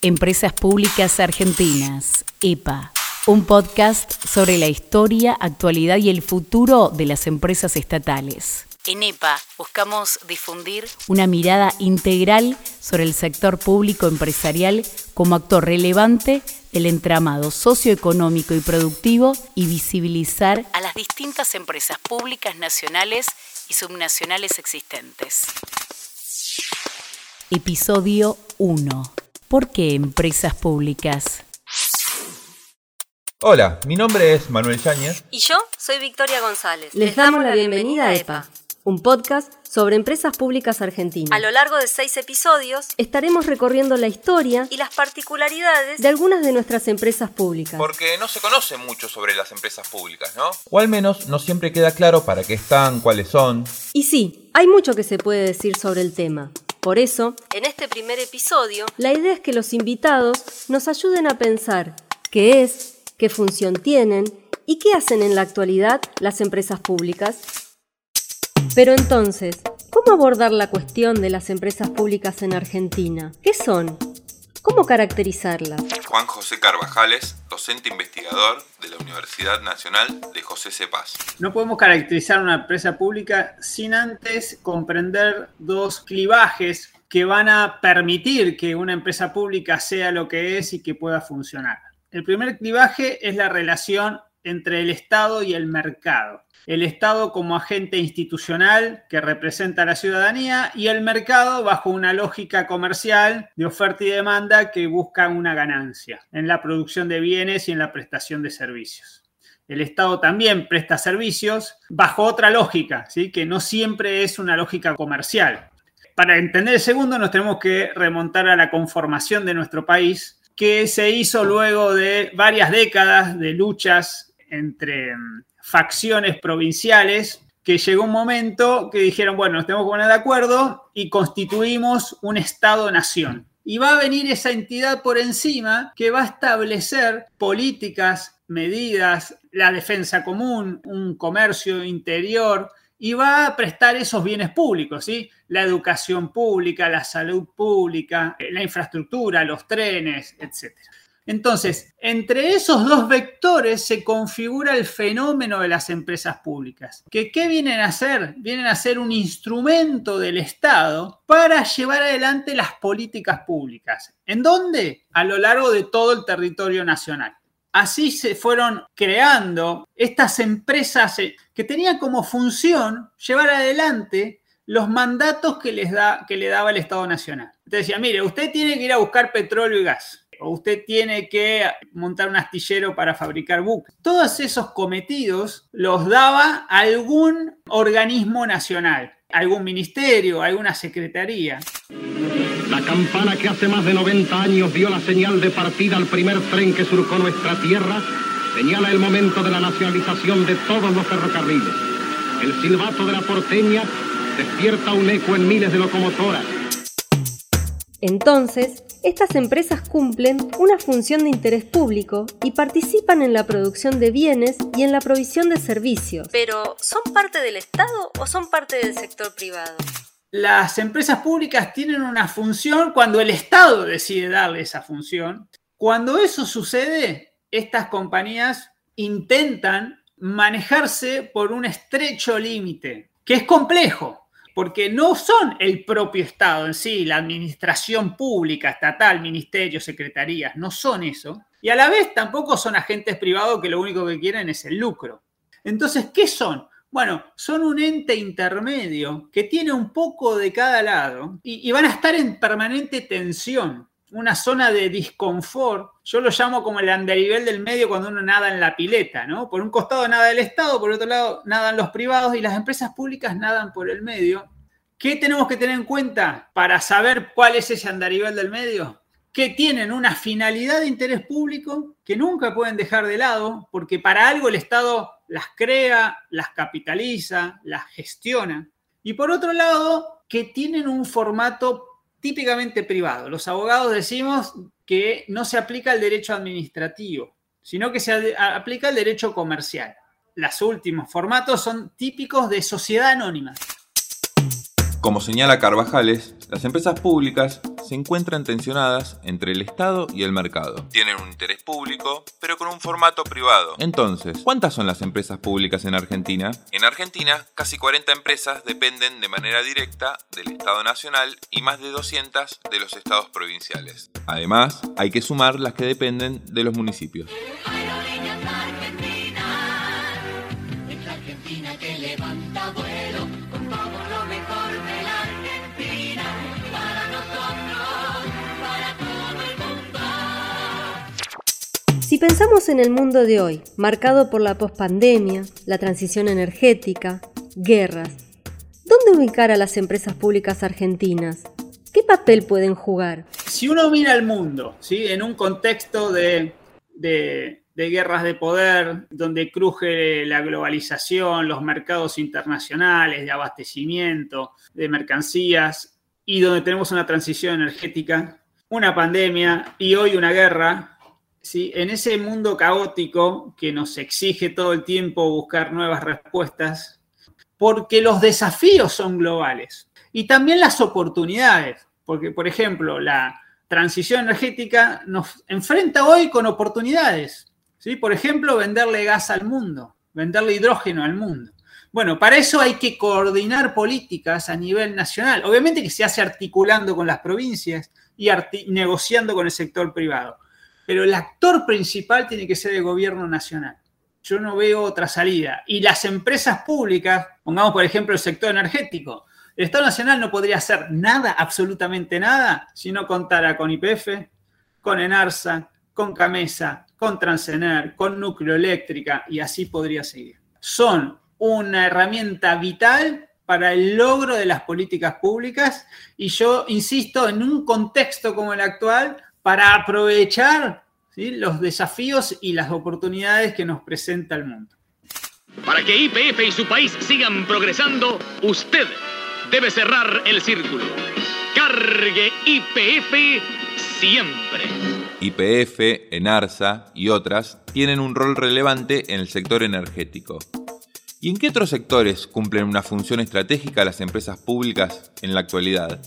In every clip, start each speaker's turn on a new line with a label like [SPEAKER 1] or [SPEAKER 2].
[SPEAKER 1] Empresas Públicas Argentinas, EPA, un podcast sobre la historia, actualidad y el futuro de las empresas estatales. En EPA buscamos difundir una mirada integral sobre el sector público empresarial como actor relevante del entramado socioeconómico y productivo y visibilizar a las distintas empresas públicas nacionales y subnacionales existentes. Episodio 1 ¿Por qué empresas públicas?
[SPEAKER 2] Hola, mi nombre es Manuel Yáñez.
[SPEAKER 3] Y yo soy Victoria González.
[SPEAKER 4] Les damos la bienvenida a EPA, un podcast sobre empresas públicas argentinas.
[SPEAKER 3] A lo largo de seis episodios
[SPEAKER 4] estaremos recorriendo la historia
[SPEAKER 3] y las particularidades
[SPEAKER 4] de algunas de nuestras empresas públicas.
[SPEAKER 2] Porque no se conoce mucho sobre las empresas públicas, ¿no? O al menos no siempre queda claro para qué están, cuáles son.
[SPEAKER 4] Y sí, hay mucho que se puede decir sobre el tema. Por eso,
[SPEAKER 3] en este primer episodio,
[SPEAKER 4] la idea es que los invitados nos ayuden a pensar qué es, qué función tienen y qué hacen en la actualidad las empresas públicas. Pero entonces, ¿cómo abordar la cuestión de las empresas públicas en Argentina? ¿Qué son? ¿Cómo caracterizarlas?
[SPEAKER 2] Juan José Carvajales, docente investigador de la Universidad Nacional de José Cepaz.
[SPEAKER 5] No podemos caracterizar una empresa pública sin antes comprender dos clivajes que van a permitir que una empresa pública sea lo que es y que pueda funcionar. El primer clivaje es la relación entre el Estado y el mercado el Estado como agente institucional que representa a la ciudadanía y el mercado bajo una lógica comercial de oferta y demanda que busca una ganancia en la producción de bienes y en la prestación de servicios. El Estado también presta servicios bajo otra lógica, ¿sí? que no siempre es una lógica comercial. Para entender el segundo nos tenemos que remontar a la conformación de nuestro país, que se hizo luego de varias décadas de luchas entre mm, facciones provinciales que llegó un momento que dijeron, bueno, nos tenemos que poner de acuerdo y constituimos un Estado-nación. Y va a venir esa entidad por encima que va a establecer políticas, medidas, la defensa común, un comercio interior, y va a prestar esos bienes públicos, ¿sí? La educación pública, la salud pública, la infraestructura, los trenes, etc. Entonces, entre esos dos vectores se configura el fenómeno de las empresas públicas. ¿Que, ¿Qué vienen a hacer? Vienen a ser un instrumento del Estado para llevar adelante las políticas públicas. ¿En dónde? A lo largo de todo el territorio nacional. Así se fueron creando estas empresas eh, que tenían como función llevar adelante los mandatos que, les da, que le daba el Estado Nacional. Entonces decía, mire, usted tiene que ir a buscar petróleo y gas o usted tiene que montar un astillero para fabricar buques. Todos esos cometidos los daba algún organismo nacional, algún ministerio, alguna secretaría.
[SPEAKER 6] La campana que hace más de 90 años dio la señal de partida al primer tren que surcó nuestra tierra, señala el momento de la nacionalización de todos los ferrocarriles. El silbato de la porteña despierta un eco en miles de locomotoras.
[SPEAKER 4] Entonces, estas empresas cumplen una función de interés público y participan en la producción de bienes y en la provisión de servicios.
[SPEAKER 3] Pero, ¿son parte del Estado o son parte del sector privado?
[SPEAKER 5] Las empresas públicas tienen una función cuando el Estado decide darle esa función. Cuando eso sucede, estas compañías intentan manejarse por un estrecho límite, que es complejo, porque no son el propio Estado en sí, la administración pública, estatal, ministerios, secretarías, no son eso. Y a la vez tampoco son agentes privados que lo único que quieren es el lucro. Entonces, ¿qué son? Bueno, son un ente intermedio que tiene un poco de cada lado y, van a estar en permanente tensión una zona de disconfort. Yo lo llamo como el andarivel del medio cuando uno nada en la pileta, ¿no? Por un costado nada el Estado, por otro lado nadan los privados y las empresas públicas nadan por el medio. ¿Qué tenemos que tener en cuenta para saber cuál es ese andarivel del medio? Que tienen una finalidad de interés público que nunca pueden dejar de lado, porque para algo el Estado las crea, las capitaliza, las gestiona. Y por otro lado, que tienen un formato típicamente privado. Los abogados decimos que no se aplica el derecho administrativo, sino que se aplica el derecho comercial. Los últimos formatos son típicos de sociedad anónima.
[SPEAKER 2] Como señala Carvajales, las empresas públicas se encuentran tensionadas entre el Estado y el mercado. Tienen un interés público, pero con un formato privado. Entonces, ¿cuántas son las empresas públicas en Argentina? En Argentina, casi 40 empresas dependen de manera directa del Estado Nacional y más de 200 de los estados provinciales. Además, hay que sumar las que dependen de los municipios.
[SPEAKER 4] Si pensamos en el mundo de hoy, marcado por la pospandemia, la transición energética, guerras, ¿dónde ubicar a las empresas públicas argentinas? ¿Qué papel pueden jugar?
[SPEAKER 5] Si uno mira el mundo, ¿sí? en un contexto de, de guerras de poder, donde cruje la globalización, los mercados internacionales de abastecimiento de mercancías y donde tenemos una transición energética, una pandemia y hoy una guerra, en ese mundo caótico que nos exige todo el tiempo buscar nuevas respuestas, porque los desafíos son globales y también las oportunidades, porque por ejemplo la transición energética nos enfrenta hoy con oportunidades, ¿sí? por ejemplo venderle gas al mundo, venderle hidrógeno al mundo. Bueno, para eso hay que coordinar políticas a nivel nacional. Obviamente que se hace articulando con las provincias y negociando con el sector privado pero el actor principal tiene que ser el gobierno nacional. Yo no veo otra salida. Y las empresas públicas, pongamos por ejemplo el sector energético, el Estado Nacional no podría hacer nada, absolutamente nada, si no contara con IPF, con Enarsa, con Camesa, con Transener, con Núcleo Eléctrica y así podría seguir. Son una herramienta vital para el logro de las políticas públicas y yo insisto, en un contexto como el actual, para aprovechar los desafíos y las oportunidades que nos presenta el mundo.
[SPEAKER 6] Para que IPF y su país sigan progresando, usted debe cerrar el círculo. Cargue IPF siempre.
[SPEAKER 2] IPF, Enarsa y otras tienen un rol relevante en el sector energético. ¿Y en qué otros sectores cumplen una función estratégica las empresas públicas en la actualidad?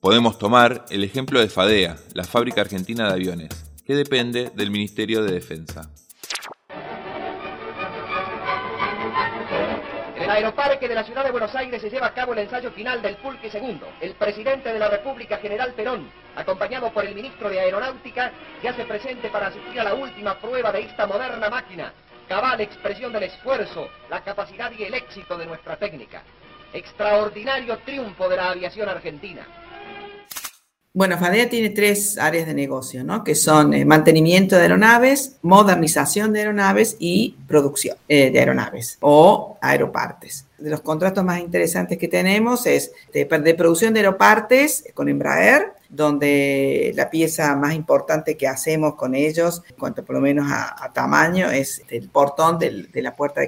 [SPEAKER 2] Podemos tomar el ejemplo de FADEA, la fábrica argentina de aviones, que depende del Ministerio de Defensa.
[SPEAKER 7] En el aeroparque de la ciudad de Buenos Aires se lleva a cabo el ensayo final del Pulque II. El presidente de la República, General Perón, acompañado por el ministro de Aeronáutica, ya se presente para asistir a la última prueba de esta moderna máquina, cabal expresión del esfuerzo, la capacidad y el éxito de nuestra técnica. Extraordinario triunfo de la aviación argentina.
[SPEAKER 8] Bueno, FADEA tiene tres áreas de negocio, ¿no? Que son eh, mantenimiento de aeronaves, modernización de aeronaves y producción eh, de aeronaves o aeropartes. De los contratos más interesantes que tenemos es de, producción de aeropartes con Embraer, donde la pieza más importante que hacemos con ellos, en cuanto por lo menos a, tamaño, es el portón de, la, puerta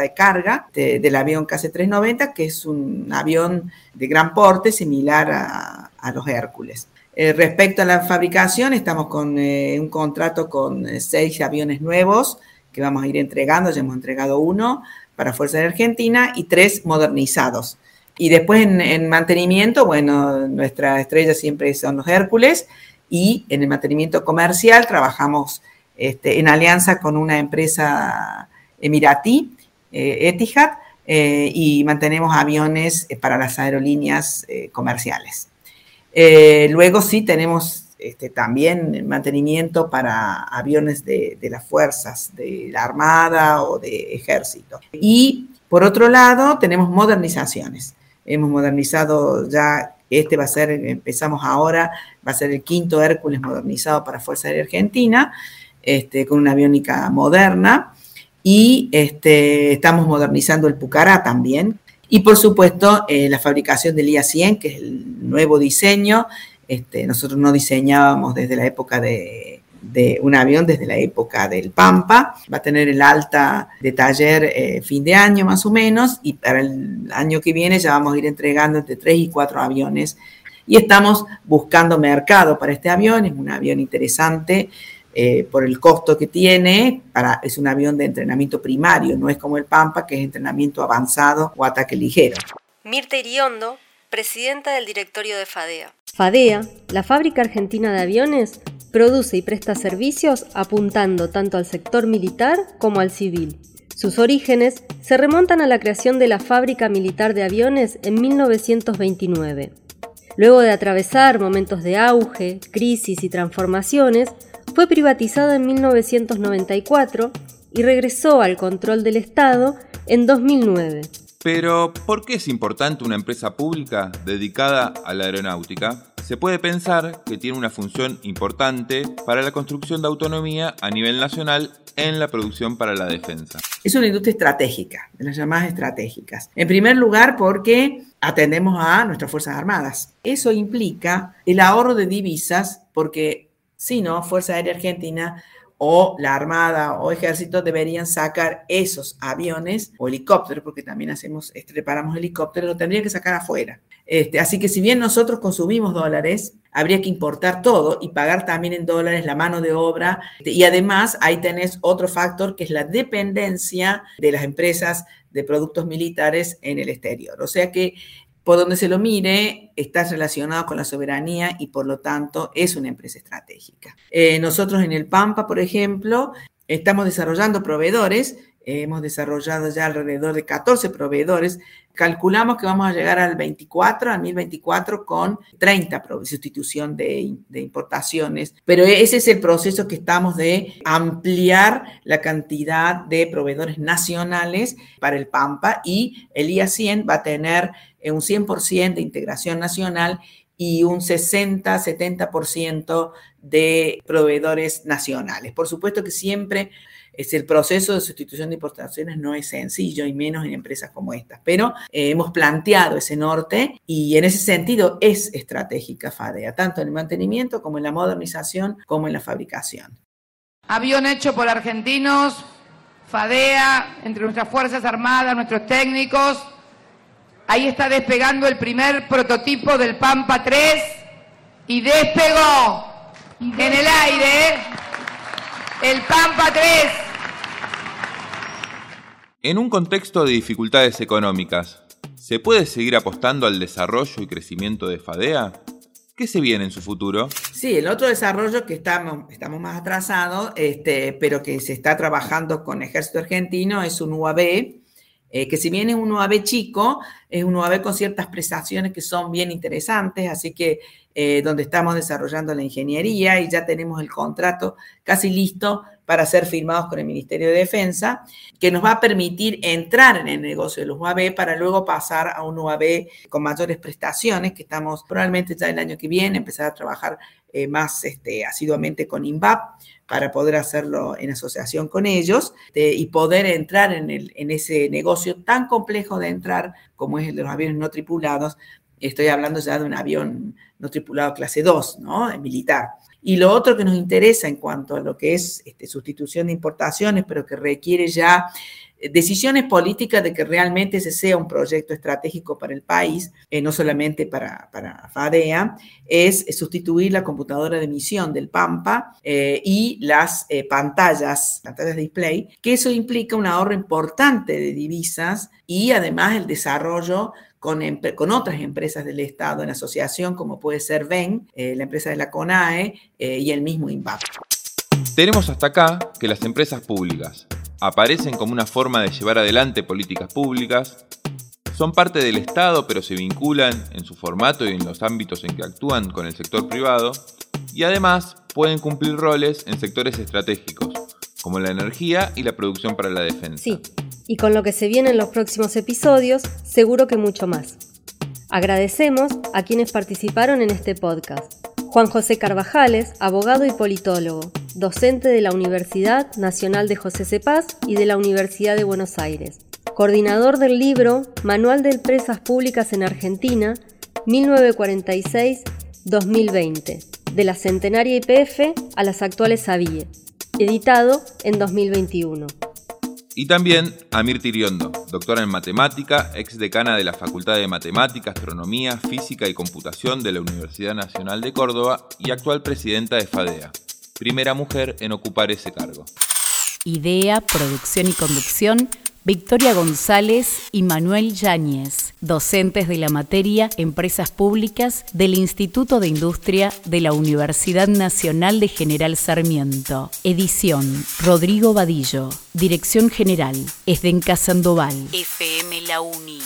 [SPEAKER 8] de carga del avión KC-390, que es un avión de gran porte similar a los Hércules. Eh, respecto a la fabricación, estamos con eh, un contrato con eh, seis aviones nuevos que vamos a ir entregando, ya hemos entregado uno para Fuerza de Argentina y tres modernizados. Y después en, mantenimiento, bueno, nuestra estrella siempre son los Hércules y en el mantenimiento comercial trabajamos este, en alianza con una empresa emiratí, Etihad, y mantenemos aviones para las aerolíneas comerciales. Eh, luego sí tenemos este, también mantenimiento para aviones de, las fuerzas, de la Armada o de Ejército. Y por otro lado, tenemos modernizaciones. Hemos modernizado ya, este va a ser, empezamos ahora, va a ser el quinto Hércules modernizado para Fuerza Aérea Argentina, este, con una aviónica moderna. Y este, estamos modernizando el Pucará también, y por supuesto, eh, la fabricación del IA-100, que es el nuevo diseño. Este, nosotros no diseñábamos desde la época de, un avión, desde la época del Pampa. Va a tener el alta de taller eh, fin de año más o menos y para el año que viene ya vamos a ir entregando entre 3 y 4 aviones. Y estamos buscando mercado para este avión, es un avión interesante eh, por el costo que tiene, para, es un avión de entrenamiento primario, no es como el Pampa, que es entrenamiento avanzado o ataque ligero.
[SPEAKER 3] Mirta Iriondo, presidenta del directorio de FADEA.
[SPEAKER 4] FADEA, la fábrica argentina de aviones, produce y presta servicios apuntando tanto al sector militar como al civil. Sus orígenes se remontan a la creación de la fábrica militar de aviones en 1929. Luego de atravesar momentos de auge, crisis y transformaciones, fue privatizada en 1994 y regresó al control del Estado en 2009.
[SPEAKER 2] Pero, ¿por qué es importante una empresa pública dedicada a la aeronáutica? Se puede pensar que tiene una función importante para la construcción de autonomía a nivel nacional en la producción para la defensa.
[SPEAKER 8] Es una industria estratégica, de las llamadas estratégicas. En primer lugar, porque atendemos a nuestras Fuerzas Armadas. Eso implica el ahorro de divisas, porque si no, Fuerza Aérea Argentina o la Armada o Ejército deberían sacar esos aviones o helicópteros, porque también hacemos, este, reparamos helicópteros, lo tendrían que sacar afuera. Este, así que si bien nosotros consumimos dólares, habría que importar todo y pagar también en dólares la mano de obra. Y además ahí tenés otro factor que es la dependencia de las empresas de productos militares en el exterior. O sea que por donde se lo mire, está relacionado con la soberanía y por lo tanto es una empresa estratégica. Eh, nosotros en el Pampa, por ejemplo, estamos desarrollando proveedores, hemos desarrollado ya alrededor de 14 proveedores, calculamos que vamos a llegar al 24, al 2024 con 30 sustitución de, de importaciones, pero ese es el proceso que estamos de ampliar la cantidad de proveedores nacionales para el Pampa y el IA 100 va a tener un 100% de integración nacional y un 60-70% de proveedores nacionales. Por supuesto que siempre es el proceso de sustitución de importaciones no es sencillo y menos en empresas como estas, pero eh, hemos planteado ese norte y en ese sentido es estratégica FADEA, tanto en el mantenimiento como en la modernización como en la fabricación.
[SPEAKER 9] Avión hecho por argentinos, FADEA, entre nuestras Fuerzas Armadas, nuestros técnicos, Ahí está despegando el primer prototipo del Pampa 3 y despegó en el aire el Pampa 3.
[SPEAKER 2] En un contexto de dificultades económicas, ¿se puede seguir apostando al desarrollo y crecimiento de FADEA? ¿Qué se viene en su futuro?
[SPEAKER 8] Sí, el otro desarrollo que estamos, estamos más atrasados, este, pero que se está trabajando con Ejército Argentino, es un UAV, eh, que si bien es un UAV chico, es un UAV con ciertas prestaciones que son bien interesantes, así que eh, donde estamos desarrollando la ingeniería y ya tenemos el contrato casi listo para ser firmados con el Ministerio de Defensa, que nos va a permitir entrar en el negocio de los UAV para luego pasar a un UAV con mayores prestaciones, que estamos probablemente ya el año que viene empezar a trabajar eh, más este, asiduamente con INVAP para poder hacerlo en asociación con ellos y poder entrar en, el, en ese negocio tan complejo de entrar como es el de los aviones no tripulados. Estoy hablando ya de un avión no tripulado clase 2, ¿no? Militar. Y lo otro que nos interesa en cuanto a lo que es este, sustitución de importaciones, pero que requiere ya eh, decisiones políticas de que realmente ese sea un proyecto estratégico para el país, eh, no solamente para, para, FADEA, es sustituir la computadora de emisión del Pampa eh, y las pantallas, pantallas display, que eso implica un ahorro importante de divisas y además el desarrollo con, con, otras empresas del Estado en asociación, como puede ser VEN, la empresa de la CONAE y el mismo INVAP.
[SPEAKER 2] Tenemos hasta acá que las empresas públicas, aparecen como una forma de llevar adelante políticas públicas, son parte del Estado pero se vinculan en su formato y en los ámbitos en que actúan con el sector privado y además pueden cumplir roles en sectores estratégicos como la energía y la producción para la defensa.
[SPEAKER 4] Sí, y con lo que se viene en los próximos episodios, seguro que mucho más. Agradecemos a quienes participaron en este podcast. Juan José Carvajales, abogado y politólogo, docente de la Universidad Nacional de José Cepaz y de la Universidad de Buenos Aires, coordinador del libro Manual de Empresas Públicas en Argentina, 1946-2020, de la centenaria IPF a las actuales AVIE, editado en 2021.
[SPEAKER 2] Y también Amir Tiriondo, doctora en matemática, ex decana de la Facultad de Matemática, Astronomía, Física y Computación de la Universidad Nacional de Córdoba y actual presidenta de FADEA, primera mujer en ocupar ese cargo.
[SPEAKER 1] Idea, producción y conducción, Victoria González y Manuel Yáñez, docentes de la materia Empresas Públicas del Instituto de Industria de la Universidad Nacional de General Sarmiento. Edición Rodrigo Vadillo. Dirección General Esdenca Sandoval. FM La Uni.